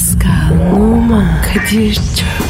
Pascal, Oman, Kadir çok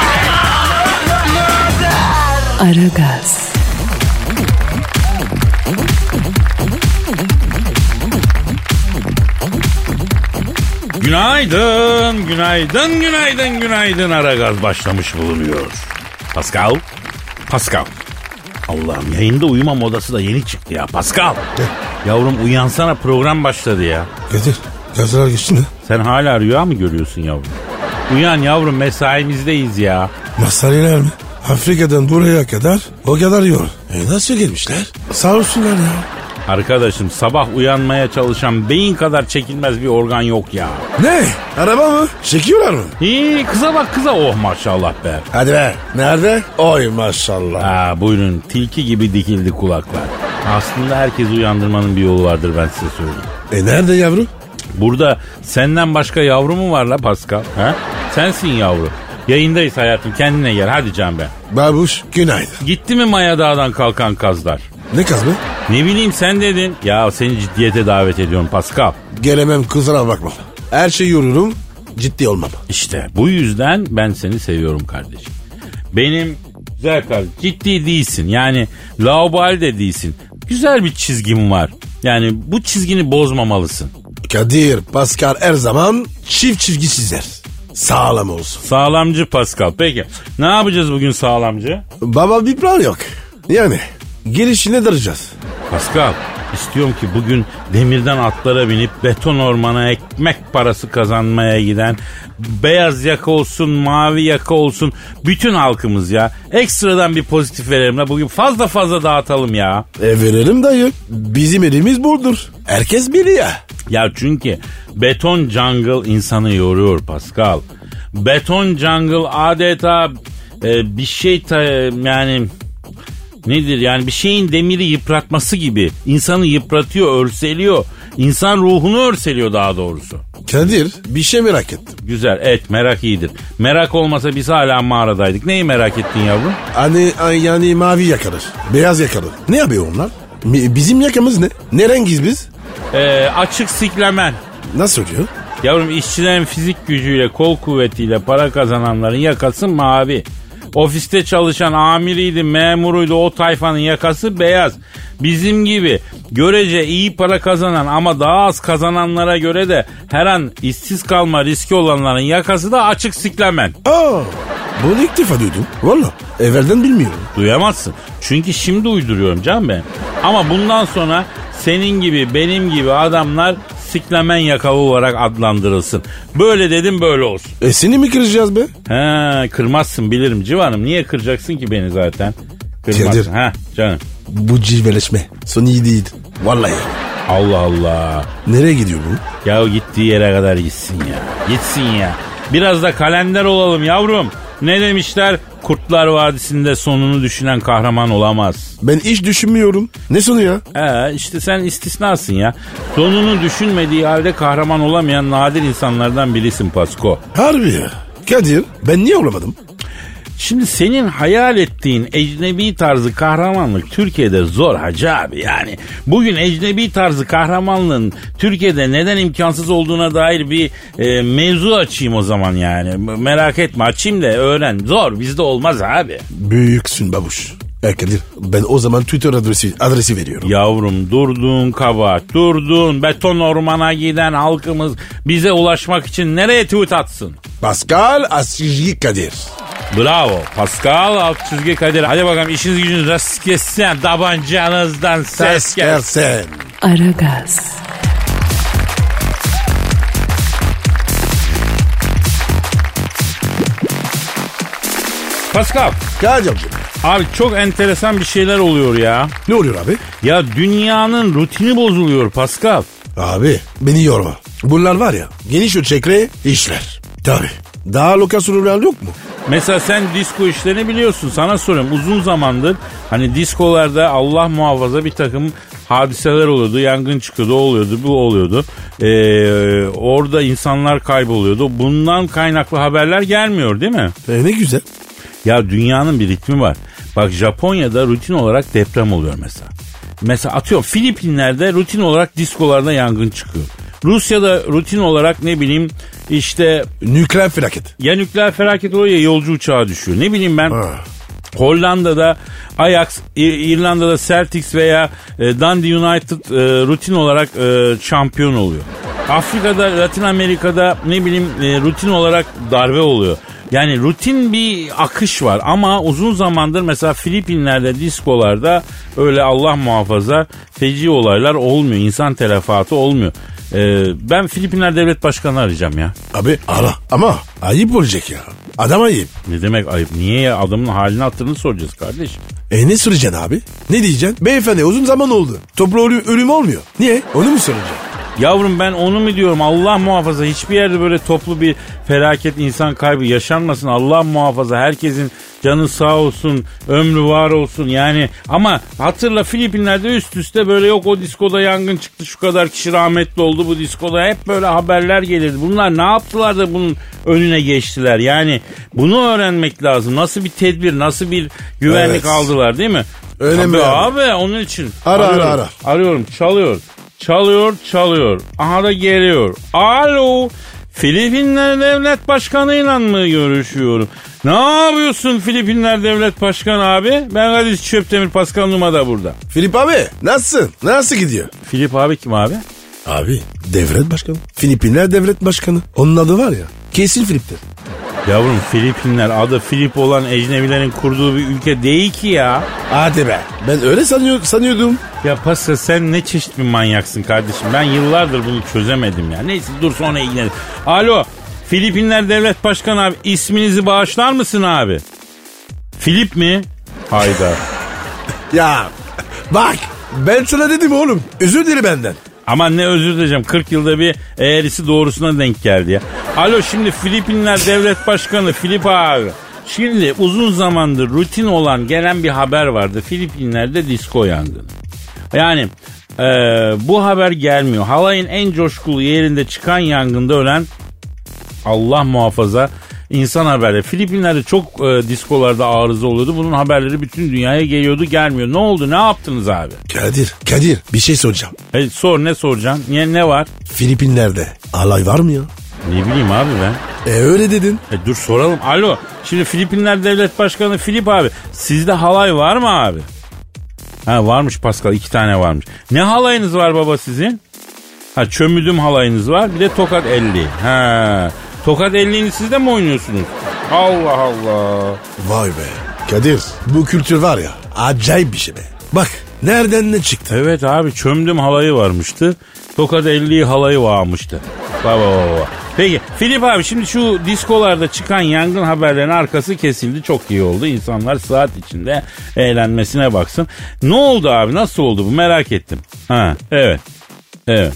Aragaz, Günaydın, günaydın, günaydın, günaydın. Ara gaz başlamış bulunuyor. Pascal, Pascal. Allah'ım yayında uyuma modası da yeni çıktı ya. Pascal. Yavrum uyansana program başladı ya. Kadir gazeteler geçti mi? Sen hala rüya mı görüyorsun yavrum? Uyan yavrum mesaimizdeyiz ya. Masariler mi? Afrika'dan buraya kadar o kadar yol. E nasıl gelmişler? Sağ olsunlar ya. Arkadaşım sabah uyanmaya çalışan beyin kadar çekilmez bir organ yok ya. Ne? Araba mı? Çekiyorlar mı? İyi kıza bak kıza oh maşallah be. Hadi be. Nerede? Oy maşallah. Ha buyurun tilki gibi dikildi kulaklar. Aslında herkes uyandırmanın bir yolu vardır ben size söyleyeyim. E nerede yavru? Burada senden başka yavru mu var la Pascal? Ha? Sensin yavru. Yayındayız hayatım kendine gel hadi can ben. Babuş günaydın. Gitti mi Maya Dağı'dan kalkan kazlar? Ne kaz be? Ne bileyim sen dedin. Ya seni ciddiyete davet ediyorum Pascal. Gelemem kusura bakma. Her şey yorurum ciddi olmam. İşte bu yüzden ben seni seviyorum kardeşim. Benim güzel kardeşim ciddi değilsin. Yani laubali de değilsin. Güzel bir çizgin var. Yani bu çizgini bozmamalısın. Kadir, Pascal her zaman çift çizgi çizer. Sağlam olsun. Sağlamcı Pascal. Peki ne yapacağız bugün sağlamcı? Baba bir plan yok. Yani girişine daracağız. Pascal istiyorum ki bugün demirden atlara binip beton ormana ekmek parası kazanmaya giden beyaz yaka olsun mavi yaka olsun bütün halkımız ya ekstradan bir pozitif verelim la bugün fazla fazla dağıtalım ya. E verelim dayı. Bizim elimiz buldur. Herkes biliyor. Ya çünkü beton jungle insanı yoruyor Pascal. Beton jungle adeta e, bir şey ta- yani nedir yani bir şeyin demiri yıpratması gibi insanı yıpratıyor, örseliyor. İnsan ruhunu örseliyor daha doğrusu. Kadir bir şey merak ettim. Güzel et merak iyidir. Merak olmasa biz hala mağaradaydık. Neyi merak ettin yavrum? Hani yani mavi yakalı, beyaz yakalı. Ne yapıyor onlar? Bizim yakamız ne? Ne rengiz biz? Ee, açık siklemen. Nasıl oluyor? Yavrum işçilerin fizik gücüyle, kol kuvvetiyle para kazananların yakası mavi. Ofiste çalışan amiriydi, memuruydu o tayfanın yakası beyaz. Bizim gibi görece iyi para kazanan ama daha az kazananlara göre de her an işsiz kalma riski olanların yakası da açık siklemen. Aa, bunu ilk defa duydum. Valla evvelden bilmiyorum. Duyamazsın. Çünkü şimdi uyduruyorum can ben. Ama bundan sonra senin gibi benim gibi adamlar siklemen yakalı olarak adlandırılsın. Böyle dedim böyle olsun. E seni mi kıracağız be? He kırmazsın bilirim civanım. Niye kıracaksın ki beni zaten? Kadir. Ha canım. Bu cilveleşme son iyi değil. Vallahi. Allah Allah. Nereye gidiyor bu? Ya gittiği yere kadar gitsin ya. Gitsin ya. Biraz da kalender olalım yavrum. Ne demişler? Kurtlar Vadisi'nde sonunu düşünen kahraman olamaz. Ben hiç düşünmüyorum. Ne sonu ya? Ee, işte sen istisnasın ya. Sonunu düşünmediği halde kahraman olamayan nadir insanlardan birisin Pasko. Harbi ya. Kadir ben niye olamadım? Şimdi senin hayal ettiğin ecnebi tarzı kahramanlık Türkiye'de zor hacı abi yani. Bugün ecnebi tarzı kahramanlığın Türkiye'de neden imkansız olduğuna dair bir e, mevzu açayım o zaman yani. Merak etme açayım da öğren. Zor bizde olmaz abi. Büyüksün babuş. E Kadir ben o zaman Twitter adresi, adresi veriyorum. Yavrum durdun kabahat durdun beton ormana giden halkımız bize ulaşmak için nereye tweet atsın? Pascal Askizgi Kadir. Bravo. Pascal alt çizgi Kadir. Hadi bakalım işiniz gücünüz rast gelsin. Tabancanızdan ses Ses gelsin. gelsin. Aragaz, Pascal. Kadir'cim. Abi çok enteresan bir şeyler oluyor ya. Ne oluyor abi? Ya dünyanın rutini bozuluyor Pascal. Abi beni yorma. Bunlar var ya geniş ölçekli işler. Tabi. Daha lokasyonel yok mu? Mesela sen disco işlerini biliyorsun. Sana soruyorum uzun zamandır hani diskolarda Allah muhafaza bir takım hadiseler oluyordu. Yangın çıkıyordu, o oluyordu, bu oluyordu. Ee, orada insanlar kayboluyordu. Bundan kaynaklı haberler gelmiyor değil mi? E ne güzel. Ya dünyanın bir ritmi var. Bak Japonya'da rutin olarak deprem oluyor mesela. Mesela atıyorum Filipinler'de rutin olarak diskolarda yangın çıkıyor. Rusya'da rutin olarak ne bileyim işte Nükleer felaket. ya nükleer felaket oluyor ya yolcu uçağı düşüyor. Ne bileyim ben. Hollanda'da Ajax, İrlanda'da Celtics veya e, Dundee United e, rutin olarak e, şampiyon oluyor. Afrika'da, Latin Amerika'da ne bileyim e, rutin olarak darbe oluyor. Yani rutin bir akış var ama uzun zamandır mesela Filipinler'de diskolarda öyle Allah muhafaza feci olaylar olmuyor. İnsan telefatı olmuyor. E, ben Filipinler Devlet Başkanı arayacağım ya. Abi ara. Ama ayıp olacak ya. Adam ayıp. Ne demek ayıp? Niye ya? Adamın halini hatırını soracağız kardeşim. E ne soracaksın abi? Ne diyeceksin? Beyefendi uzun zaman oldu. Toplu ölüm, ölüm olmuyor. Niye? Onu mu soracaksın? Yavrum ben onu mu diyorum Allah muhafaza hiçbir yerde böyle toplu bir felaket insan kaybı yaşanmasın Allah muhafaza herkesin canı sağ olsun ömrü var olsun yani ama hatırla Filipinler'de üst üste böyle yok o diskoda yangın çıktı şu kadar kişi rahmetli oldu bu diskoda hep böyle haberler gelirdi bunlar ne yaptılar da bunun önüne geçtiler yani bunu öğrenmek lazım nasıl bir tedbir nasıl bir güvenlik Evet. aldılar değil mi? Önemli Tabii abi. abi onun için. Ara, ara, Arıyorum. ara. Arıyorum çalıyor. Çalıyor çalıyor. Aha da geliyor. Alo. Filipinler Devlet Başkanı'yla mı görüşüyorum? Ne yapıyorsun Filipinler Devlet Başkanı abi? Ben Kadir Çöptemir Pascal Numa da burada. Filip abi nasılsın? Nasıl gidiyor? Filip abi kim abi? Abi devlet başkanı. Filipinler devlet başkanı. Onun adı var ya. Kesin Filip'tir. Yavrum Filipinler adı Filip olan ecnebilerin kurduğu bir ülke değil ki ya. Hadi be. Ben öyle sanıyor, sanıyordum. Ya Pascal sen ne çeşit bir manyaksın kardeşim. Ben yıllardır bunu çözemedim ya. Neyse dur sonra ilgilenelim. Alo Filipinler Devlet Başkanı abi isminizi bağışlar mısın abi? Filip mi? Hayda. Ya bak ben sana dedim oğlum. Özür dile benden. Aman ne özür dileyeceğim. 40 yılda bir eğrisi doğrusuna denk geldi ya. Alo şimdi Filipinler Devlet Başkanı Filip abi. Şimdi uzun zamandır rutin olan gelen bir haber vardı. Filipinler'de disko yangını. Yani e, bu haber gelmiyor. Halayın en coşkulu yerinde çıkan yangında ölen Allah muhafaza insan haberleri. Filipinler'de çok e, diskolarda arıza oluyordu. Bunun haberleri bütün dünyaya geliyordu gelmiyor. Ne oldu ne yaptınız abi? Kadir, Kadir bir şey soracağım. E, sor ne soracaksın? Niye, ne var? Filipinler'de alay var mı ya? Ne bileyim abi ben. E öyle dedin. E dur soralım. Alo. Şimdi Filipinler Devlet Başkanı Filip abi. Sizde halay var mı abi? Ha varmış Pascal iki tane varmış. Ne halayınız var baba sizin? Ha çömüdüm halayınız var bir de tokat 50. Ha tokat 50'ni siz de mi oynuyorsunuz? Allah Allah. Vay be. Kadir bu kültür var ya acayip bir şey be. Bak nereden ne çıktı? Evet abi çömdüm halayı varmıştı. Tokat 50 halayı varmıştı. Baba baba. Peki Filip abi şimdi şu diskolarda çıkan yangın haberlerinin arkası kesildi. Çok iyi oldu. İnsanlar saat içinde eğlenmesine baksın. Ne oldu abi? Nasıl oldu bu? Merak ettim. Ha evet. Evet.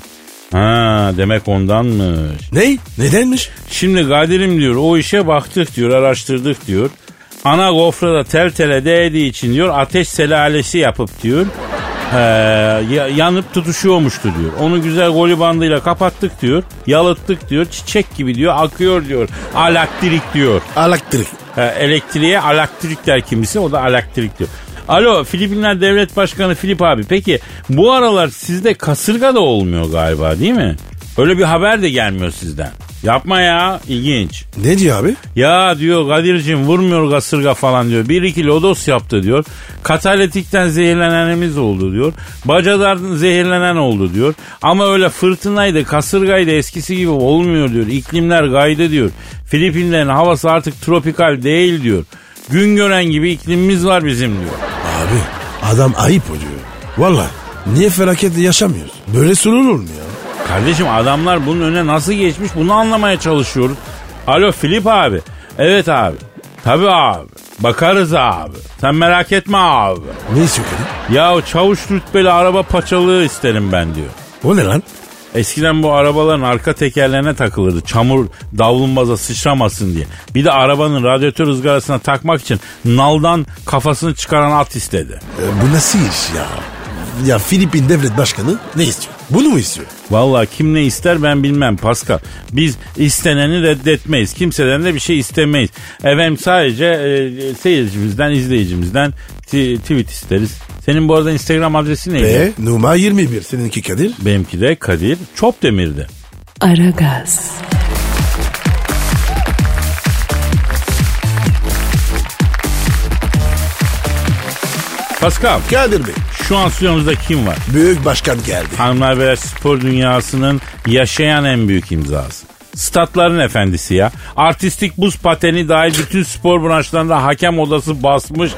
Ha demek ondanmış. Ne? Nedenmiş? Şimdi Kadir'im diyor o işe baktık diyor araştırdık diyor. Ana gofrada tel tele değdiği için diyor ateş selalesi yapıp diyor. Ee, ya- yanıp tutuşuyormuştu diyor. Onu güzel goli bandıyla kapattık diyor. Yalıttık diyor. Çiçek gibi diyor akıyor diyor. Alaktrik diyor. Elektrik. Ee, elektriğe alaktrik der kimisi o da alaktrik diyor. Alo Filipinler Devlet Başkanı Filip abi peki bu aralar sizde kasırga da olmuyor galiba değil mi? Öyle bir haber de gelmiyor sizden. Yapma ya ilginç. Ne diyor abi? Ya diyor Kadir'cim vurmuyor kasırga falan diyor. Bir iki lodos yaptı diyor. Katalitikten zehirlenenimiz oldu diyor. Bacadan zehirlenen oldu diyor. Ama öyle fırtınaydı kasırgaydı eskisi gibi olmuyor diyor. İklimler kaydı diyor. Filipinlerin havası artık tropikal değil diyor. Gün gören gibi iklimimiz var bizim diyor. Abi adam ayıp oluyor. Valla niye felaket yaşamıyoruz? Böyle sorulur mu ya? Kardeşim adamlar bunun önüne nasıl geçmiş bunu anlamaya çalışıyoruz. Alo Filip abi. Evet abi. Tabii abi. Bakarız abi. Sen merak etme abi. Ne istiyor? Ya çavuş rütbeli araba paçalığı isterim ben diyor. O ne lan? Eskiden bu arabaların arka tekerlerine takılırdı. Çamur davlumbaz'a sıçramasın diye. Bir de arabanın radyatör ızgarasına takmak için naldan kafasını çıkaran at istedi. E, bu nasıl iş ya? Ya Filipin devlet başkanı ne istiyor? Bunu mu istiyor? Vallahi kim ne ister ben bilmem Pascal. Biz isteneni reddetmeyiz. Kimseden de bir şey istemeyiz. Efendim sadece e, seyircimizden, izleyicimizden tweet isteriz. Senin bu arada Instagram adresi neydi? Ve numara 21 seninki Kadir. Benimki de Kadir Çopdemir'di. Aragaz, Pascal Kadir Bey. şu an stüdyomuzda kim var? Büyük başkan geldi. Hanımlar beyler spor dünyasının yaşayan en büyük imzası. Statların efendisi ya. Artistik buz pateni dahil bütün spor branşlarında hakem odası basmış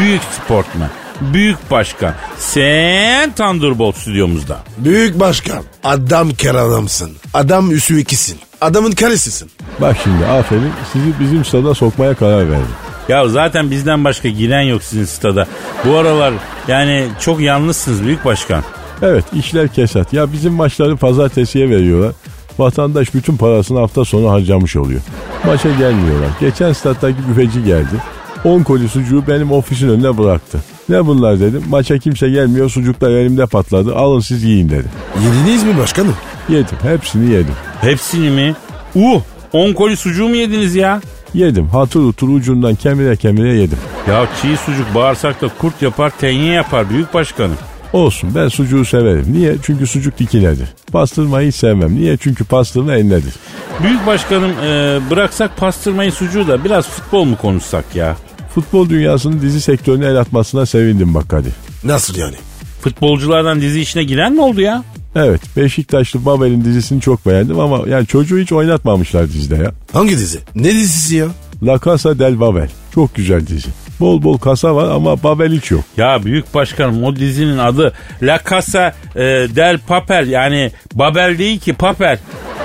büyük sportman. Büyük başkan. Sen Thunderbolt stüdyomuzda. Büyük başkan. Adam keranamsın. Adam üsü ikisin. Adamın karesisin. Bak şimdi aferin sizi bizim stada sokmaya karar verdim. Ya zaten bizden başka giren yok sizin stada. Bu aralar yani çok yalnızsınız büyük başkan. Evet işler kesat. Ya bizim maçları pazartesiye veriyorlar. Vatandaş bütün parasını hafta sonu harcamış oluyor. Maça gelmiyorlar. Geçen stat'taki büfeci geldi. 10 koli sucuğu benim ofisin önüne bıraktı. Ne bunlar dedim. Maça kimse gelmiyor sucuklar elimde patladı. Alın siz yiyin dedi. Yediniz mi başkanım? Yedim hepsini yedim. Hepsini mi? Uh 10 koli sucuğu mu yediniz ya? Yedim hatır utur ucundan kemire kemire yedim. Ya çiğ sucuk bağırsakta kurt yapar tenye yapar büyük başkanım. Olsun ben sucuğu severim. Niye? Çünkü sucuk dikinedir. Pastırmayı hiç sevmem. Niye? Çünkü pastırma enledir. Büyük başkanım e, bıraksak pastırmayı sucuğu da biraz futbol mu konuşsak ya? Futbol dünyasının dizi sektörüne el atmasına sevindim bak hadi. Nasıl yani? Futbolculardan dizi işine giren mi oldu ya? Evet Beşiktaşlı Babel'in dizisini çok beğendim ama yani çocuğu hiç oynatmamışlar dizide ya. Hangi dizi? Ne dizisi ya? La Casa del Babel. Çok güzel dizi. Bol bol kasa var ama Babel hiç yok. Ya büyük başkanım o dizinin adı La Casa e, del Papel yani Babel değil ki Papel.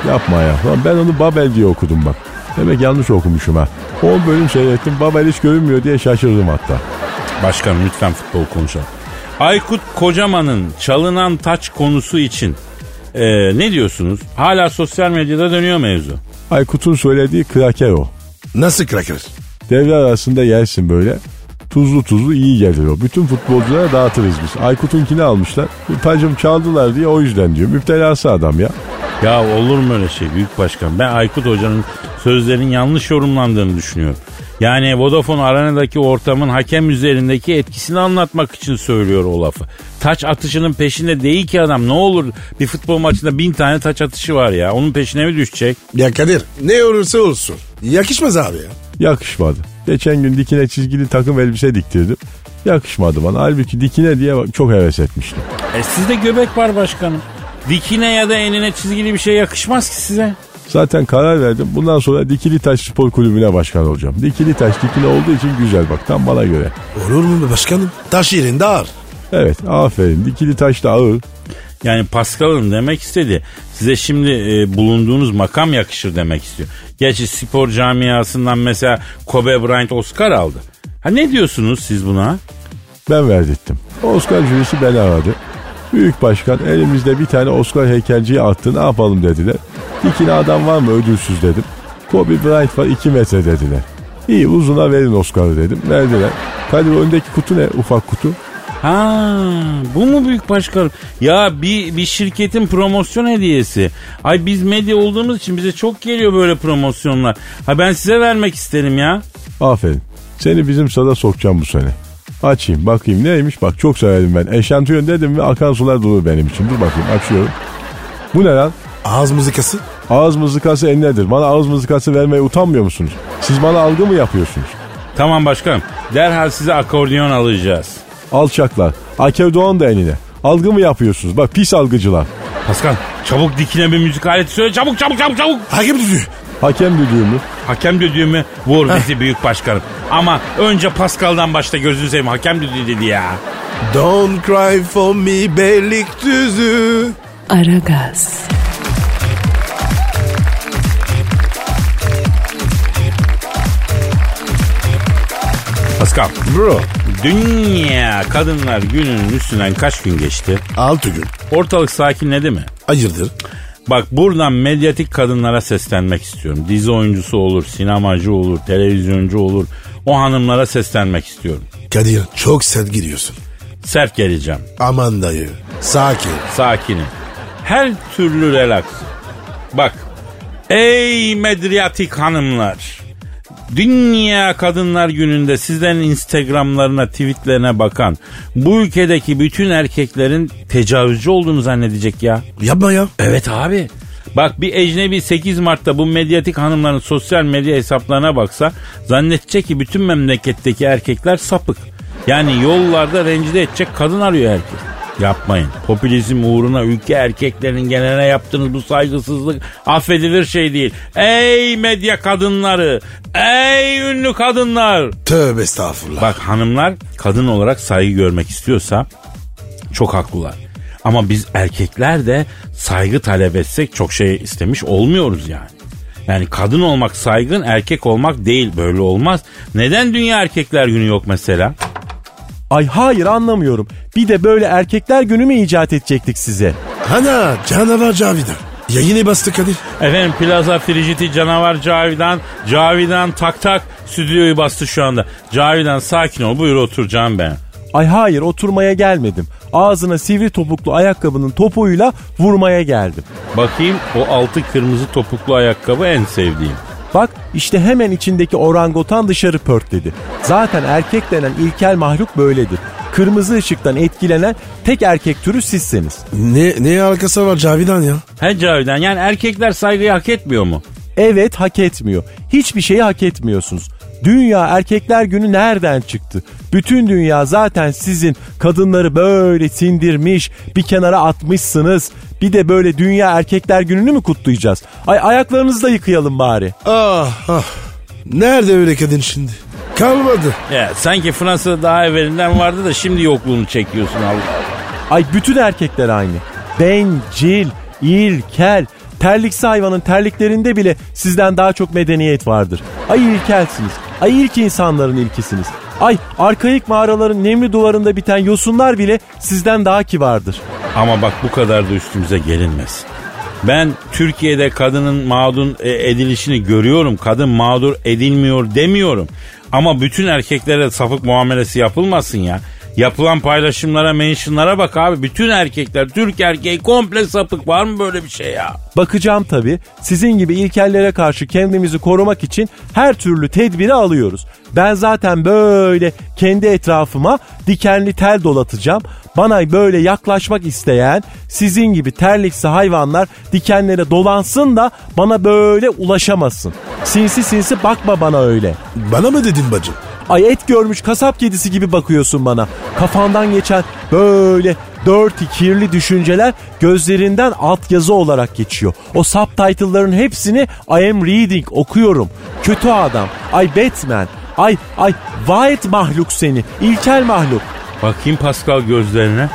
Yapma ya. Lan ben onu Babel diye okudum bak. Demek yanlış okumuşum ha. 10 bölüm seyrettim Babel hiç görünmüyor diye şaşırdım hatta. Başkanım lütfen futbol konuşalım. Aykut Kocaman'ın çalınan taç konusu için e, ne diyorsunuz? Hala sosyal medyada dönüyor mevzu. Aykut'un söylediği kraker o. Nasıl kraker? Devre arasında yersin böyle. Tuzlu tuzlu iyi gelir o. Bütün futbolculara dağıtırız biz. Aykut'unkini almışlar. Tacım çaldılar diye o yüzden diyor. Müptelası adam ya. Ya olur mu öyle şey büyük başkan? Ben Aykut Hoca'nın sözlerinin yanlış yorumlandığını düşünüyorum. Yani Vodafone Arena'daki ortamın hakem üzerindeki etkisini anlatmak için söylüyor o lafı. Taç atışının peşinde değil ki adam. Ne olur bir futbol maçında bin tane taç atışı var ya. Onun peşine mi düşecek? Ya Kadir ne olursa olsun. Yakışmaz abi ya. Yakışmadı. Geçen gün dikine çizgili takım elbise diktirdim. Yakışmadı bana. Halbuki dikine diye çok heves etmiştim. E sizde göbek var başkanım. Dikine ya da enine çizgili bir şey yakışmaz ki size. Zaten karar verdim. Bundan sonra Dikili Taş Spor Kulübü'ne başkan olacağım. Dikili Taş dikine olduğu için güzel bak tam bana göre. Olur mu be başkanım? Taş yerinde ağır. Evet aferin. Dikili Taş da ağır. Yani Pascal'ın demek istedi. Size şimdi e, bulunduğunuz makam yakışır demek istiyor. Gerçi spor camiasından mesela Kobe Bryant Oscar aldı. Ha ne diyorsunuz siz buna? Ben verdirttim. Oscar jürisi beni aradı. Büyük başkan elimizde bir tane Oscar heykelciyi attı ne yapalım dediler. Dikine adam var mı ödülsüz dedim. Kobe Bryant var 2 metre dediler. İyi uzuna verin Oscar'ı dedim. Verdiler. Kadir öndeki kutu ne ufak kutu? Ha bu mu büyük başkanım? Ya bir, bir şirketin promosyon hediyesi. Ay biz medya olduğumuz için bize çok geliyor böyle promosyonlar. Ha ben size vermek isterim ya. Aferin. Seni bizim sada sokacağım bu sene. Açayım bakayım neymiş bak çok severim ben. Eşantiyon dedim mi akan sular durur benim için. Dur bakayım açıyorum. Bu ne lan? Ağız mızıkası. Ağız mızıkası en nedir? Bana ağız mızıkası vermeye utanmıyor musunuz? Siz bana algı mı yapıyorsunuz? Tamam başkanım. Derhal size akordeon alacağız. Alçaklar. Akev Doğan da enine. Algı mı yapıyorsunuz? Bak pis algıcılar. Pascal çabuk dikine bir müzik aleti söyle çabuk çabuk çabuk çabuk. Hakem düdüğü. Hakem düdüğümü. Hakem düdüğümü vur bizi büyük başkanım. Ama önce Pascal'dan başta gözünü seveyim hakem düdüğü dedi ya. Don't cry for me Beylikdüzü. Aragaz, Pascal. Bro. Dünya Kadınlar Günü'nün üstünden kaç gün geçti? 6 gün. Ortalık sakinledi mi? Hayırdır? Bak buradan medyatik kadınlara seslenmek istiyorum. Dizi oyuncusu olur, sinemacı olur, televizyoncu olur. O hanımlara seslenmek istiyorum. Kadir çok sert giriyorsun. Sert geleceğim. Aman dayı. Sakin. Sakinim. Her türlü relax. Bak. Ey medyatik hanımlar. Dünya Kadınlar Günü'nde sizlerin Instagram'larına, tweetlerine bakan bu ülkedeki bütün erkeklerin tecavüzcü olduğunu zannedecek ya. Yapma ya. Evet abi. Bak bir ecnebi 8 Mart'ta bu medyatik hanımların sosyal medya hesaplarına baksa zannedecek ki bütün memleketteki erkekler sapık. Yani yollarda rencide edecek kadın arıyor herkes. Yapmayın. Popülizm uğruna ülke erkeklerinin geneline yaptığınız bu saygısızlık affedilir şey değil. Ey medya kadınları, ey ünlü kadınlar. Tövbe estağfurullah. Bak hanımlar kadın olarak saygı görmek istiyorsa çok haklılar. Ama biz erkekler de saygı talep etsek çok şey istemiş olmuyoruz yani. Yani kadın olmak saygın, erkek olmak değil. Böyle olmaz. Neden Dünya Erkekler Günü yok mesela? Ay hayır anlamıyorum. Bir de böyle erkekler günü mü icat edecektik size? Ana canavar Cavidan. Yayını bastı Kadir. Efendim Plaza Frigiti Canavar Cavidan, Cavidan tak tak stüdyoyu bastı şu anda. Cavidan sakin ol buyur oturacağım ben. Ay hayır oturmaya gelmedim. Ağzına sivri topuklu ayakkabının topuğuyla vurmaya geldim. Bakayım o altı kırmızı topuklu ayakkabı en sevdiğim. Bak işte hemen içindeki orangutan dışarı pörtledi. Zaten erkek denen ilkel mahluk böyledir. Kırmızı ışıktan etkilenen tek erkek türü sizseniz. Ne, ne alakası var Cavidan ya? He Cavidan yani erkekler saygıyı hak etmiyor mu? Evet hak etmiyor. Hiçbir şeyi hak etmiyorsunuz. Dünya Erkekler Günü nereden çıktı? Bütün dünya zaten sizin kadınları böyle sindirmiş, bir kenara atmışsınız. Bir de böyle Dünya Erkekler Günü'nü mü kutlayacağız? Ay ayaklarınızı da yıkayalım bari. Ah ah. Nerede öyle kadın şimdi? Kalmadı. Ya sanki Fransa'da daha evvelinden vardı da şimdi yokluğunu çekiyorsun Allah. Ay bütün erkekler aynı. Bencil, ilkel, terliksi hayvanın terliklerinde bile sizden daha çok medeniyet vardır. Ay ilkelsiniz. Ay ilk insanların ilkisiniz. Ay arkaik mağaraların nemli duvarında biten yosunlar bile sizden daha kibardır. Ama bak bu kadar da üstümüze gelinmesin. Ben Türkiye'de kadının mağdur e, edilişini görüyorum. Kadın mağdur edilmiyor demiyorum. Ama bütün erkeklere sapık muamelesi yapılmasın ya. Yapılan paylaşımlara, mentionlara bak abi. Bütün erkekler, Türk erkeği komple sapık. Var mı böyle bir şey ya? Bakacağım tabii. Sizin gibi ilkellere karşı kendimizi korumak için her türlü tedbiri alıyoruz. Ben zaten böyle kendi etrafıma dikenli tel dolatacağım. Bana böyle yaklaşmak isteyen sizin gibi terliksi hayvanlar dikenlere dolansın da bana böyle ulaşamasın. Sinsi sinsi bakma bana öyle. Bana mı dedin bacım? Ay et görmüş kasap kedisi gibi bakıyorsun bana. Kafandan geçen böyle dirty kirli düşünceler gözlerinden altyazı olarak geçiyor. O subtitle'ların hepsini I am reading okuyorum. Kötü adam. Ay Batman. Ay ay white mahluk seni. İlkel mahluk. Bakayım Pascal gözlerine.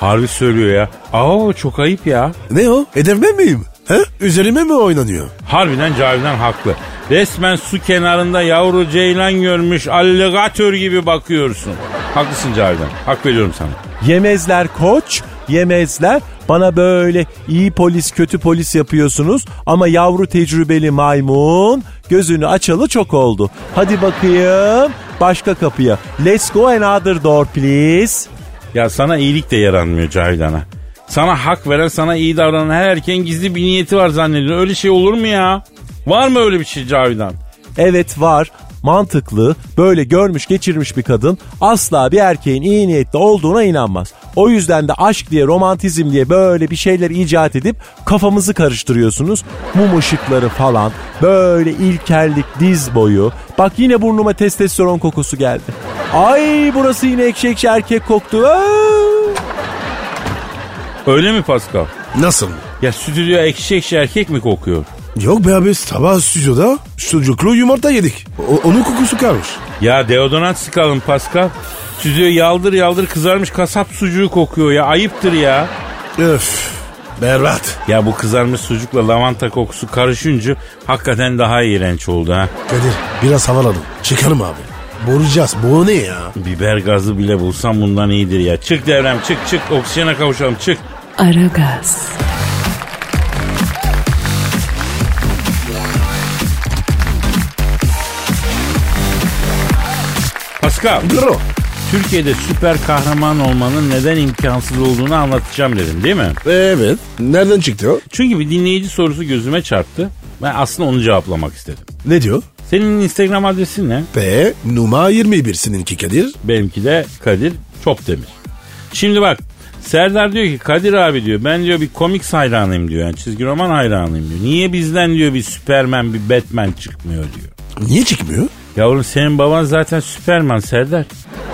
Harbi söylüyor ya. Aa çok ayıp ya. Ne o? Edevmen miyim? He? Üzerime mi oynanıyor? Harbiden Cavidan haklı. Resmen su kenarında yavru ceylan görmüş alligatör gibi bakıyorsun. Haklısın Cavidan. Hak veriyorum sana. Yemezler koç, yemezler. Bana böyle iyi polis kötü polis yapıyorsunuz ama yavru tecrübeli maymun gözünü açalı çok oldu. Hadi bakayım başka kapıya. Let's go another door please. Ya sana iyilik de yaranmıyor Cavidan'a. Sana hak veren, sana iyi davranan her erkeğin gizli bir niyeti var zannediyor. Öyle şey olur mu ya? Var mı öyle bir şey Cavidan? Evet var. Mantıklı, böyle görmüş geçirmiş bir kadın asla bir erkeğin iyi niyetli olduğuna inanmaz. O yüzden de aşk diye, romantizm diye böyle bir şeyler icat edip kafamızı karıştırıyorsunuz. Mum ışıkları falan, böyle ilkellik diz boyu. Bak yine burnuma testosteron kokusu geldi. Ay burası yine ekşi ekşi erkek koktu. Aa! Öyle mi Pascal? Nasıl? Ya stüdyo ekşi ekşi erkek mi kokuyor? Yok be abi sabah stüdyoda sucuklu yumurta yedik. O- onun kokusu kalmış. Ya deodorant sıkalım Pascal. Stüdyo yaldır yaldır kızarmış kasap sucuğu kokuyor ya. Ayıptır ya. Öf. Berbat. Ya bu kızarmış sucukla lavanta kokusu karışınca hakikaten daha iğrenç oldu ha. Kadir biraz havaladım. Çıkalım abi. Boğulacağız. Bu ne ya? Biber gazı bile bulsam bundan iyidir ya. Çık devrem çık çık oksijene kavuşalım çık. Aragaz, Pascal, Bro. Türkiye'de süper kahraman olmanın neden imkansız olduğunu anlatacağım dedim değil mi? Evet. Nereden çıktı o? Çünkü bir dinleyici sorusu gözüme çarptı. Ben aslında onu cevaplamak istedim. Ne diyor? Senin Instagram adresin ne? P numara 21 seninki Kadir. Benimki de Kadir Çopdemir. Şimdi bak Serdar diyor ki Kadir abi diyor ben diyor bir komik hayranıyım diyor. Yani çizgi roman hayranıyım diyor. Niye bizden diyor bir Superman bir Batman çıkmıyor diyor. Niye çıkmıyor? Yavrum senin baban zaten Süperman Serdar.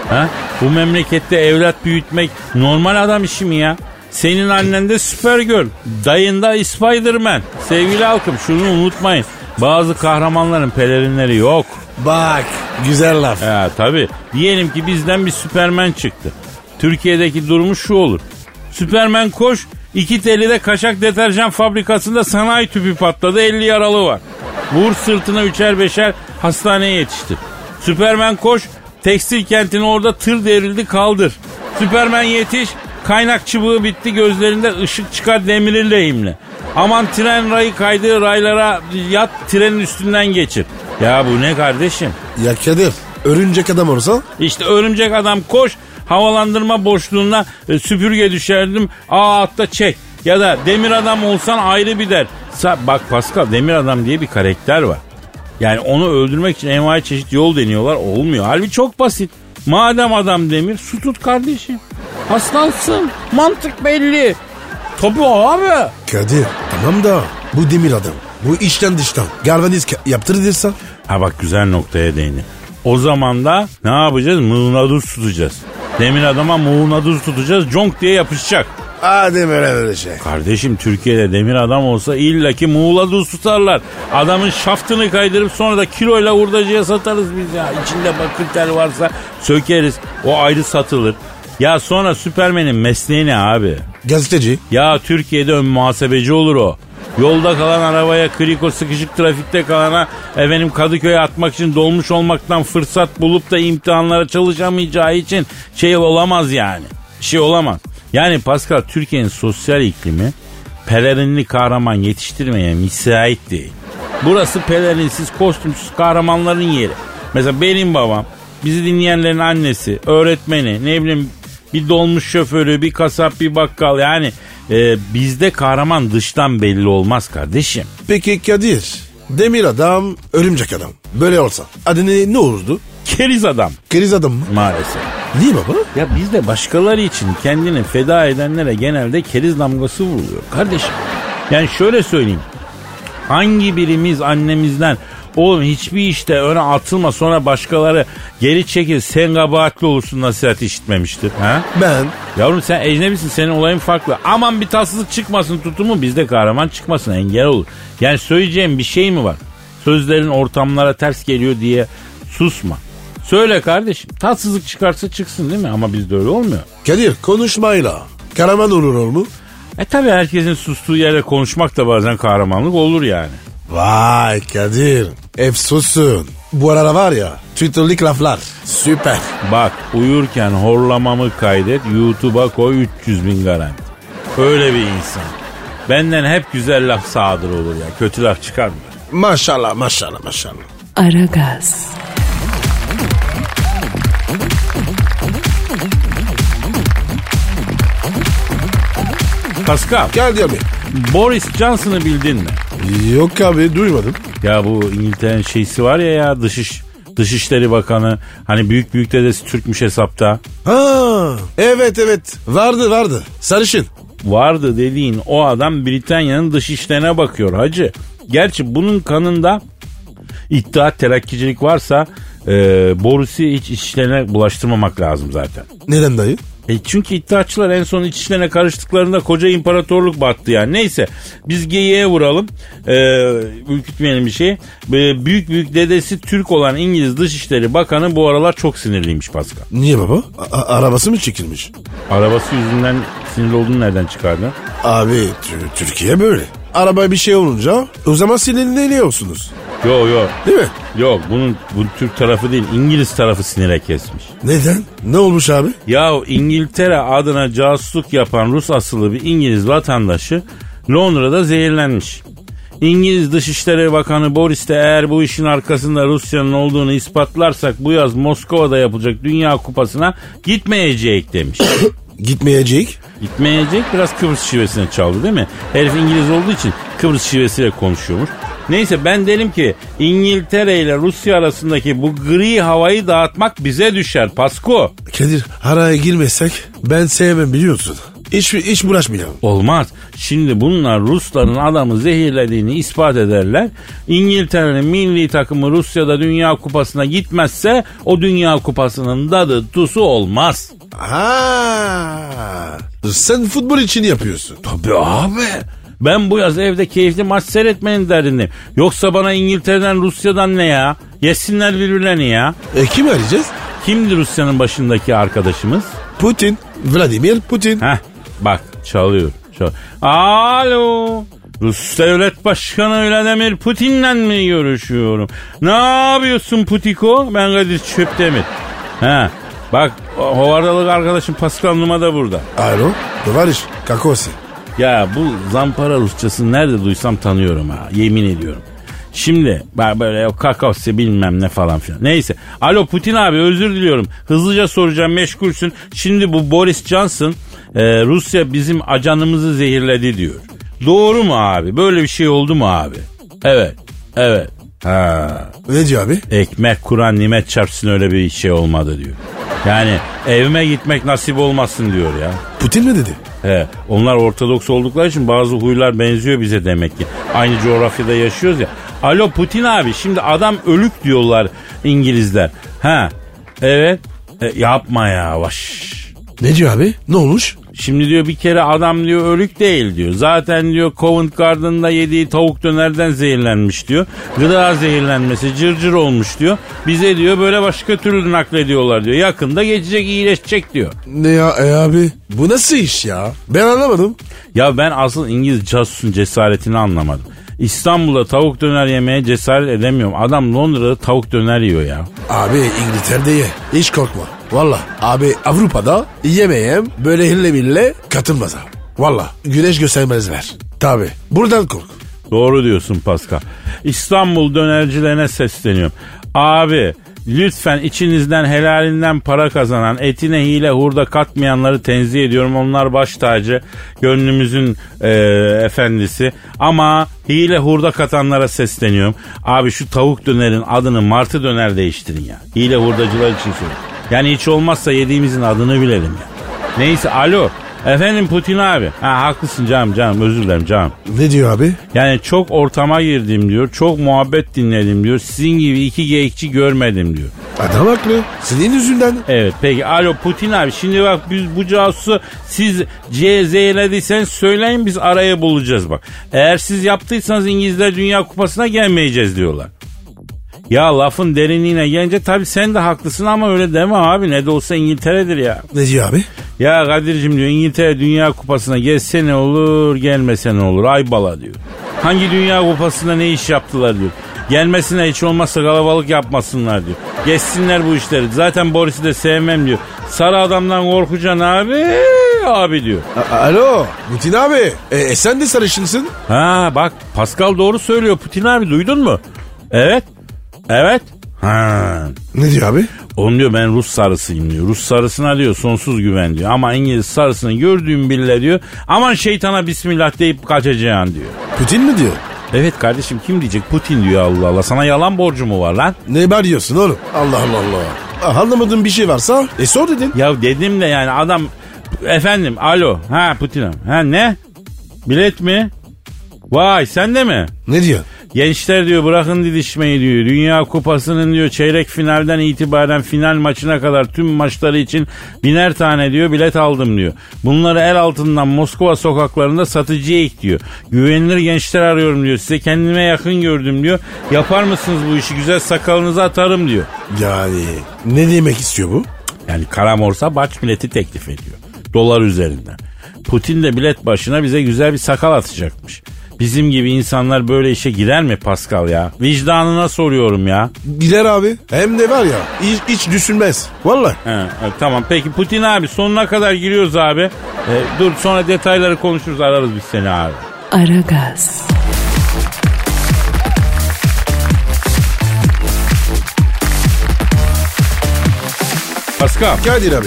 Ha? Bu memlekette evlat büyütmek normal adam işi mi ya? Senin annen de Supergirl. Dayın da Spiderman. Sevgili halkım şunu unutmayın. Bazı kahramanların pelerinleri yok. Bak güzel laf. Ya tabii. Diyelim ki bizden bir Süpermen çıktı. Türkiye'deki durumu şu olur. Süpermen koş, iki telide kaşak deterjan fabrikasında sanayi tüpü patladı, 50 yaralı var. Vur sırtına üçer beşer hastaneye yetiştir. Süpermen koş, tekstil kentine orada tır devrildi kaldır. Süpermen yetiş, kaynak çubuğu bitti gözlerinde ışık çıkar lehimle. Aman tren rayı kaydığı raylara yat trenin üstünden geçir. Ya bu ne kardeşim? Ya Kadir örümcek adam olsa İşte örümcek adam koş havalandırma boşluğuna e, süpürge düşerdim aa atta çek. Ya da demir adam olsan ayrı bir der. Sa- Bak Pascal demir adam diye bir karakter var. Yani onu öldürmek için envai çeşit yol deniyorlar olmuyor. Halbuki çok basit. Madem adam demir su tut kardeşim. Aslansın. Mantık belli. Tabii abi. Kadir tamam da bu demir adam. Bu içten dıştan galvaniz yaptırırsa Ha bak güzel noktaya değindi. O zaman da ne yapacağız? Mığnaduz tutacağız. Demir adama mığnaduz tutacağız. Conk diye yapışacak. Hadi böyle böyle şey. Kardeşim Türkiye'de demir adam olsa illaki muğladuz tutarlar. Adamın şaftını kaydırıp sonra da kiloyla hurdacıya satarız biz ya. İçinde bakır tel varsa sökeriz. O ayrı satılır. Ya sonra Süpermen'in mesleği ne abi? Gazeteci. Ya Türkiye'de ön muhasebeci olur o. Yolda kalan arabaya kriko sıkışık trafikte kalana efendim Kadıköy'e atmak için dolmuş olmaktan fırsat bulup da imtihanlara çalışamayacağı için şey olamaz yani. Şey olamaz. Yani Pascal Türkiye'nin sosyal iklimi pelerinli kahraman yetiştirmeye müsait değil. Burası pelerinsiz kostümsüz kahramanların yeri. Mesela benim babam bizi dinleyenlerin annesi, öğretmeni, ne bileyim bir dolmuş şoförü, bir kasap, bir bakkal yani e, bizde kahraman dıştan belli olmaz kardeşim. Peki Kadir demir adam örümcek adam. Böyle olsa adı ne, olurdu? Keriz adam Kriz adam mı? maalesef. Niye baba? Ya bizde başkaları için kendini feda edenlere genelde keriz damgası vuruluyor kardeşim. Yani şöyle söyleyeyim. Hangi birimiz annemizden oğlum hiçbir işte öne atılma sonra başkaları geri çekil sen kabahatli olursun nasihat işitmemiştir. Ha? Ben Yavrum sen ecnebisin senin olayın farklı. Aman bir tatsızlık çıkmasın tutumu bizde kahraman çıkmasın engel olur. Yani söyleyeceğim bir şey mi var? Sözlerin ortamlara ters geliyor diye susma. Söyle kardeşim tatsızlık çıkarsa çıksın değil mi? Ama bizde öyle olmuyor. Kadir konuşmayla karaman olur olur mu? E tabi herkesin sustuğu yerde konuşmak da bazen kahramanlık olur yani. Vay Kadir. Efsosun. Bu arada var ya Twitter'lık laflar. Süper. Bak uyurken horlamamı kaydet YouTube'a koy 300 bin garanti. Öyle bir insan. Benden hep güzel laf sadır olur ya. Kötü laf çıkarmıyor. Maşallah maşallah maşallah. Aragaz, Pascal, Gel diyor bir. Boris Johnson'ı bildin mi? Yok abi duymadım. Ya bu İngiltere'nin şeysi var ya ya dışış Dışişleri Bakanı hani büyük büyük dedesi Türkmüş hesapta. Ha evet evet vardı vardı. Sarışın. Vardı dediğin o adam Britanya'nın dış işlerine bakıyor hacı. Gerçi bunun kanında İttihat terakkicilik varsa e, Boris'i hiç iç işlerine bulaştırmamak lazım zaten. Neden dayı? E çünkü iddiatçılar en son iç işlerine karıştıklarında koca imparatorluk battı yani. Neyse biz geyiğe vuralım. E, ürkütmeyelim bir şey. E, büyük büyük dedesi Türk olan İngiliz Dışişleri Bakanı bu aralar çok sinirliymiş Pascal. Niye baba? A- arabası mı çekilmiş? Arabası yüzünden sinirli olduğunu nereden çıkardın? Abi Tü- Türkiye böyle. Araba bir şey olunca o zaman sinirleniyorsunuz. Yok yok. Değil mi? Yok bunun bu Türk tarafı değil İngiliz tarafı sinire kesmiş. Neden? Ne olmuş abi? Ya İngiltere adına casusluk yapan Rus asıllı bir İngiliz vatandaşı Londra'da zehirlenmiş. İngiliz Dışişleri Bakanı Boris de eğer bu işin arkasında Rusya'nın olduğunu ispatlarsak bu yaz Moskova'da yapılacak Dünya Kupası'na gitmeyecek demiş. Gitmeyecek. Gitmeyecek biraz Kıbrıs şivesine çaldı değil mi? Herif İngiliz olduğu için Kıbrıs şivesiyle konuşuyormuş. Neyse ben derim ki İngiltere ile Rusya arasındaki bu gri havayı dağıtmak bize düşer Pasko. Kadir araya girmesek ben sevmem biliyorsun. Hiç, hiç uğraşmayalım. Olmaz. Şimdi bunlar Rusların adamı zehirlediğini ispat ederler. İngiltere'nin milli takımı Rusya'da Dünya Kupası'na gitmezse o Dünya Kupası'nın tadı tusu olmaz. Ha, sen futbol için yapıyorsun. Tabii abi. Ben bu yaz evde keyifli maç seyretmenin derdindeyim. Yoksa bana İngiltere'den Rusya'dan ne ya? Yesinler birbirlerini ya. E kim arayacağız? Kimdi Rusya'nın başındaki arkadaşımız? Putin. Vladimir Putin. Heh bak çalıyor. Çal Alo. Rus Devlet Başkanı Vladimir Putin'le mi görüşüyorum? Ne yapıyorsun Putiko? Ben Kadir Çöptemir. Ha, bak hovardalık arkadaşım Pascal Numa da burada. Alo. Tovariş. Kakosi. Ya bu zampara Rusçasını nerede duysam tanıyorum ha. Yemin ediyorum. Şimdi böyle o kakavsi bilmem ne falan filan. Neyse. Alo Putin abi özür diliyorum. Hızlıca soracağım meşgulsün. Şimdi bu Boris Johnson e, Rusya bizim acanımızı zehirledi diyor. Doğru mu abi? Böyle bir şey oldu mu abi? Evet. Evet. Ha. Ne diyor abi? Ekmek kuran nimet çarpsın öyle bir şey olmadı diyor. Yani evime gitmek nasip olmasın diyor ya. Putin mi dedi? He, onlar Ortodoks oldukları için bazı huylar benziyor bize demek ki. Aynı coğrafyada yaşıyoruz ya. Alo Putin abi şimdi adam ölük diyorlar İngilizler. Ha evet E, yapma ya vaş. Ne diyor abi? Ne olmuş? Şimdi diyor bir kere adam diyor ölük değil diyor. Zaten diyor Covent Garden'da yediği tavuk dönerden zehirlenmiş diyor. Gıda zehirlenmesi cırcır olmuş diyor. Bize diyor böyle başka türlü naklediyorlar diyor. Yakında geçecek iyileşecek diyor. Ne ya e abi? Bu nasıl iş ya? Ben anlamadım. Ya ben asıl İngiliz casusun cesaretini anlamadım. İstanbul'da tavuk döner yemeye cesaret edemiyorum. Adam Londra'da tavuk döner yiyor ya. Abi İngiltere'de ye. Hiç korkma. Valla. Abi Avrupa'da yemeyem böyle hille bille katılmaz abi. Valla. Güneş göstermezler. Tabi. Buradan kork. Doğru diyorsun Pascal. İstanbul dönercilerine sesleniyorum. Abi lütfen içinizden helalinden para kazanan etine hile hurda katmayanları tenzih ediyorum. Onlar baş tacı gönlümüzün e, efendisi. Ama hile hurda katanlara sesleniyorum. Abi şu tavuk dönerin adını martı döner değiştirin ya. Hile hurdacılar için söylüyorum. Yani hiç olmazsa yediğimizin adını bilelim ya. Neyse alo. Efendim Putin abi. Ha haklısın canım canım özür dilerim canım. Ne diyor abi? Yani çok ortama girdim diyor. Çok muhabbet dinledim diyor. Sizin gibi iki geyikçi görmedim diyor. Adam haklı. Senin yüzünden. Evet peki alo Putin abi şimdi bak biz bu casusu siz zehirlediyseniz söyleyin biz araya bulacağız bak. Eğer siz yaptıysanız İngilizler Dünya Kupası'na gelmeyeceğiz diyorlar. Ya lafın derinliğine gelince tabii sen de haklısın ama öyle deme abi. Ne de olsa İngiltere'dir ya. Ne diyor abi? Ya Kadir'cim diyor İngiltere Dünya Kupası'na gelse ne olur gelmese ne olur Aybala diyor. Hangi Dünya Kupası'nda ne iş yaptılar diyor. Gelmesine hiç olmazsa kalabalık yapmasınlar diyor. Geçsinler bu işleri. Zaten Boris'i de sevmem diyor. Sarı adamdan korkacaksın abi abi diyor. A- Alo Putin abi. E, e, sen de sarışınsın. Ha bak Pascal doğru söylüyor Putin abi duydun mu? Evet. Evet. Ha. Ne diyor abi? Onun diyor ben Rus sarısıyım diyor. Rus sarısına diyor sonsuz güven diyor. Ama İngiliz sarısını gördüğüm bile diyor. Aman şeytana bismillah deyip kaçacaksın diyor. Putin mi diyor? Evet kardeşim kim diyecek Putin diyor Allah Allah. Sana yalan borcu mu var lan? Ne bağırıyorsun oğlum? Allah Allah Allah. Ah, Anlamadığın bir şey varsa e sor dedin. Ya dedim de yani adam efendim alo ha Putin ha ne? Bilet mi? Vay sen de mi? Ne diyor? Gençler diyor bırakın didişmeyi diyor. Dünya Kupası'nın diyor çeyrek finalden itibaren final maçına kadar tüm maçları için biner tane diyor bilet aldım diyor. Bunları el altından Moskova sokaklarında satıcıya ek diyor. Güvenilir gençler arıyorum diyor. Size kendime yakın gördüm diyor. Yapar mısınız bu işi güzel sakalınızı atarım diyor. Yani ne demek istiyor bu? Yani Karamorsa baş bileti teklif ediyor. Dolar üzerinden. Putin de bilet başına bize güzel bir sakal atacakmış. Bizim gibi insanlar böyle işe girer mi Pascal ya? Vicdanına soruyorum ya. Gider abi. Hem de var ya hiç, hiç düşünmez. Valla. E, tamam peki Putin abi sonuna kadar giriyoruz abi. E, dur sonra detayları konuşuruz ararız biz seni abi. Aragaz. Pascal. Kadir abi.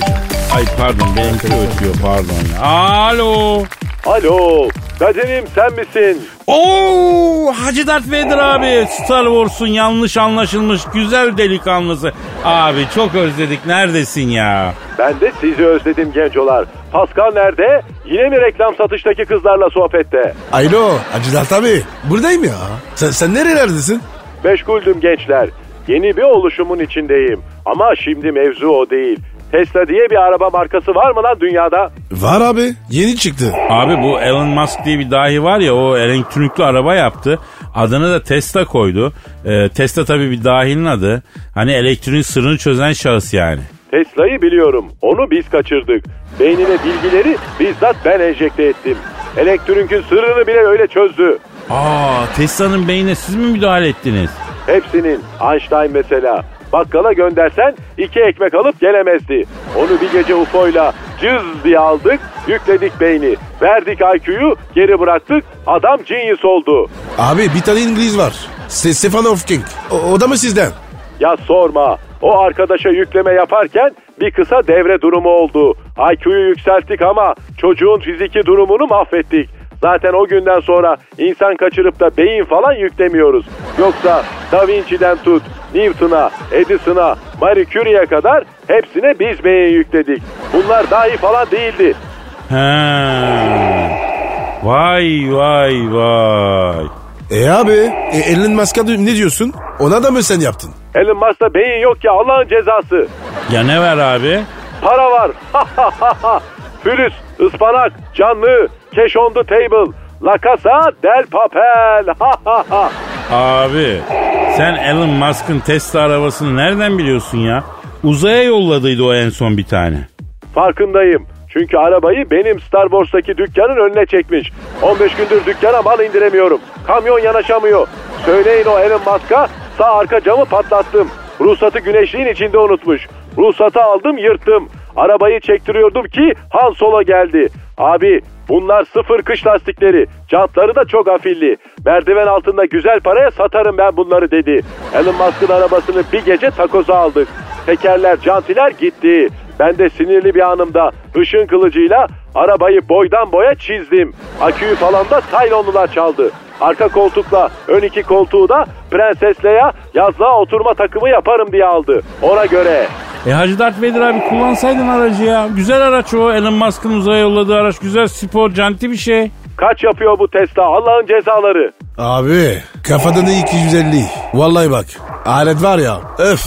Ay pardon benimki ötüyor pardon ya. Alo. Alo. Kadir'im sen misin? Oo Hacı Dert Vedir abi. Star Wars'un yanlış anlaşılmış güzel delikanlısı. Abi çok özledik neredesin ya? Ben de sizi özledim gencolar. Pascal nerede? Yine mi reklam satıştaki kızlarla sohbette? Alo Hacı abi. Buradayım ya. Sen, sen nerelerdesin? Meşguldüm gençler. Yeni bir oluşumun içindeyim. Ama şimdi mevzu o değil. Tesla diye bir araba markası var mı lan dünyada? Var abi. Yeni çıktı. Abi bu Elon Musk diye bir dahi var ya o elektrikli araba yaptı. Adını da Tesla koydu. Ee, Tesla tabii bir dahinin adı. Hani elektriğin sırrını çözen şahıs yani. Tesla'yı biliyorum. Onu biz kaçırdık. Beynine bilgileri bizzat ben enjekte ettim. Elektrik'in sırrını bile öyle çözdü. Aa Tesla'nın beynine siz mi müdahale ettiniz? Hepsinin. Einstein mesela. Bakkala göndersen iki ekmek alıp gelemezdi. Onu bir gece UFO'yla cız diye aldık, yükledik beyni. Verdik IQ'yu, geri bıraktık, adam genius oldu. Abi bir tane İngiliz var. Stefan King. O, o da mı sizden? Ya sorma, o arkadaşa yükleme yaparken bir kısa devre durumu oldu. IQ'yu yükselttik ama çocuğun fiziki durumunu mahvettik. Zaten o günden sonra insan kaçırıp da beyin falan yüklemiyoruz. Yoksa Da Vinci'den tut, Newton'a, Edison'a, Marie Curie'ye kadar hepsine biz beyin yükledik. Bunlar dahi falan değildi. He. Vay vay vay. E abi e, Elon Musk'a ne diyorsun? Ona da mı sen yaptın? Elon Musk'ta beyin yok ya Allah'ın cezası. Ya ne ver abi? Para var. Fülüs, ıspanak, canlı, cash on the table. La Casa del Papel. Abi sen Elon Musk'ın Tesla arabasını nereden biliyorsun ya? Uzaya yolladıydı o en son bir tane. Farkındayım. Çünkü arabayı benim Star Wars'taki dükkanın önüne çekmiş. 15 gündür dükkana mal indiremiyorum. Kamyon yanaşamıyor. Söyleyin o Elon Musk'a sağ arka camı patlattım. Ruhsatı güneşliğin içinde unutmuş. Ruhsatı aldım yırttım. Arabayı çektiriyordum ki Han Solo geldi. Abi bunlar sıfır kış lastikleri. Jantları da çok afilli. Merdiven altında güzel paraya satarım ben bunları dedi. Elon Musk'ın arabasını bir gece takoza aldık. Tekerler, jantiler gitti. Ben de sinirli bir anımda ışın kılıcıyla arabayı boydan boya çizdim. Aküyü falan da Taylonlular çaldı. Arka koltukla ön iki koltuğu da Prenses Leia yazlığa oturma takımı yaparım diye aldı. Ona göre. E Hacı Dert Vedir abi kullansaydın aracı ya. Güzel araç o. Elon Musk'ın uzaya yolladığı araç. Güzel spor, canti bir şey. Kaç yapıyor bu Tesla Allah'ın cezaları. Abi kafadan 250. Vallahi bak alet var ya öf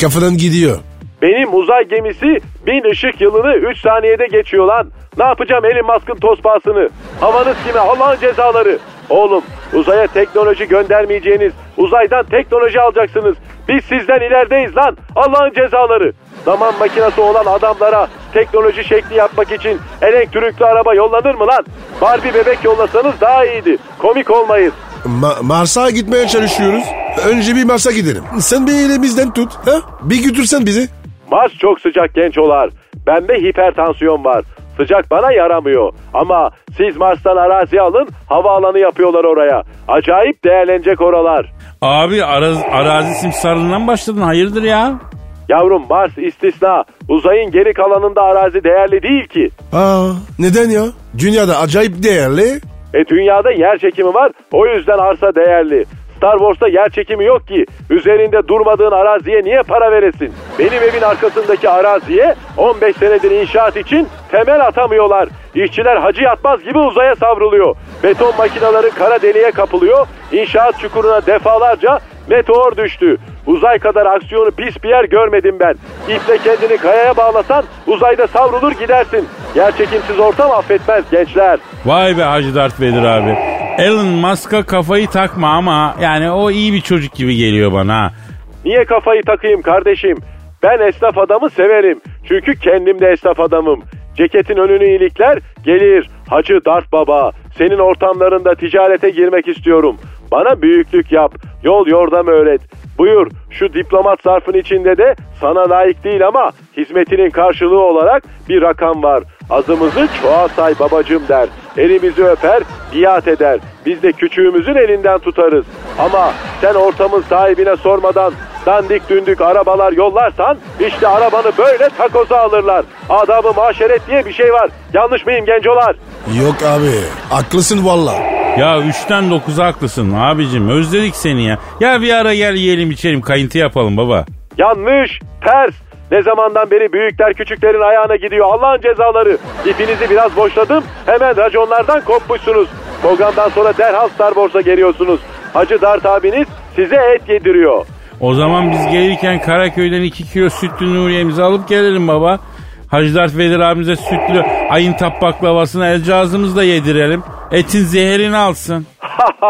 kafadan gidiyor. Benim uzay gemisi bin ışık yılını 3 saniyede geçiyor lan. Ne yapacağım Elon Musk'ın tospasını? Havanız kime Allah'ın cezaları. Oğlum uzaya teknoloji göndermeyeceğiniz uzaydan teknoloji alacaksınız. Biz sizden ilerideyiz lan Allah'ın cezaları. Zaman makinesi olan adamlara teknoloji şekli yapmak için elektrikli araba yollanır mı lan? Barbie bebek yollasanız daha iyiydi. Komik olmayın. Ma- Mars'a gitmeye çalışıyoruz. Önce bir Mars'a gidelim. Sen bir elimizden tut. Ha? Bir götürsen bizi. Mars çok sıcak gençolar. Bende hipertansiyon var. Sıcak bana yaramıyor. Ama siz Mars'tan arazi alın, havaalanı yapıyorlar oraya. Acayip değerlenecek oralar. Abi araz, arazi simsarlığından başladın hayırdır ya? Yavrum Mars istisna. Uzayın geri kalanında arazi değerli değil ki. Aa, neden ya? Dünyada acayip değerli. E dünyada yer çekimi var, o yüzden arsa değerli. Star Wars'ta yer çekimi yok ki. Üzerinde durmadığın araziye niye para veresin? Benim evin arkasındaki araziye 15 senedir inşaat için temel atamıyorlar. İşçiler hacı yatmaz gibi uzaya savruluyor. Beton makineleri kara deliğe kapılıyor. İnşaat çukuruna defalarca meteor düştü. Uzay kadar aksiyonu pis bir yer görmedim ben. İple kendini kayaya bağlasan uzayda savrulur gidersin. Yerçekimsiz ortam affetmez gençler. Vay be Hacı Dert Vedir abi. Elon Musk'a kafayı takma ama yani o iyi bir çocuk gibi geliyor bana. Niye kafayı takayım kardeşim? Ben esnaf adamı severim. Çünkü kendim de esnaf adamım. Ceketin önünü iyilikler gelir. Hacı Dart Baba. Senin ortamlarında ticarete girmek istiyorum. Bana büyüklük yap. Yol yordam öğret. Buyur şu diplomat zarfın içinde de sana layık değil ama hizmetinin karşılığı olarak bir rakam var. Azımızı çoğa say babacım der. Elimizi öper, biat eder. Biz de küçüğümüzün elinden tutarız. Ama sen ortamın sahibine sormadan dandik dündük arabalar yollarsan işte arabanı böyle takoza alırlar. Adabı maşeret diye bir şey var. Yanlış mıyım gencolar? Yok abi haklısın valla. Ya 3'ten 9'a haklısın abicim özledik seni ya. Ya bir ara gel yiyelim içelim kayıntı yapalım baba. Yanlış, ters. Ne zamandan beri büyükler küçüklerin ayağına gidiyor Allah'ın cezaları. İpinizi biraz boşladım hemen raconlardan kopmuşsunuz. Programdan sonra derhal Star Wars'a geliyorsunuz. Hacı Dart abiniz size et yediriyor. O zaman biz gelirken Karaköy'den 2 kilo sütlü Nuriye'mizi alıp gelelim baba. Hacı Dert Vedir abimize sütlü ayın tap baklavasını el cihazımızla yedirelim. Etin zeherini alsın.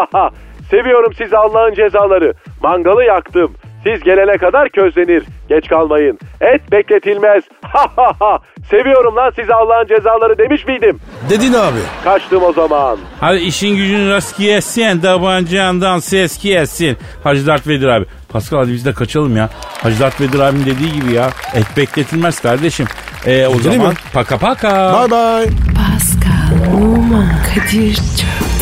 Seviyorum sizi Allah'ın cezaları. Mangalı yaktım. Siz gelene kadar közlenir. Geç kalmayın. Et bekletilmez. Seviyorum lan sizi Allah'ın cezaları demiş miydim? Dedin abi. Kaçtım o zaman. Hadi işin gücün rast yesin, tabancandan ses yesin. Hacı Dert Vedir abi. Pascal hadi biz de kaçalım ya. Hacı Dert Vedir abinin dediği gibi ya. Et bekletilmez kardeşim. E, o Değil zaman mi? paka paka. Bye bye. Pascal, Oman, Kadir çok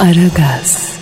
Aragaz.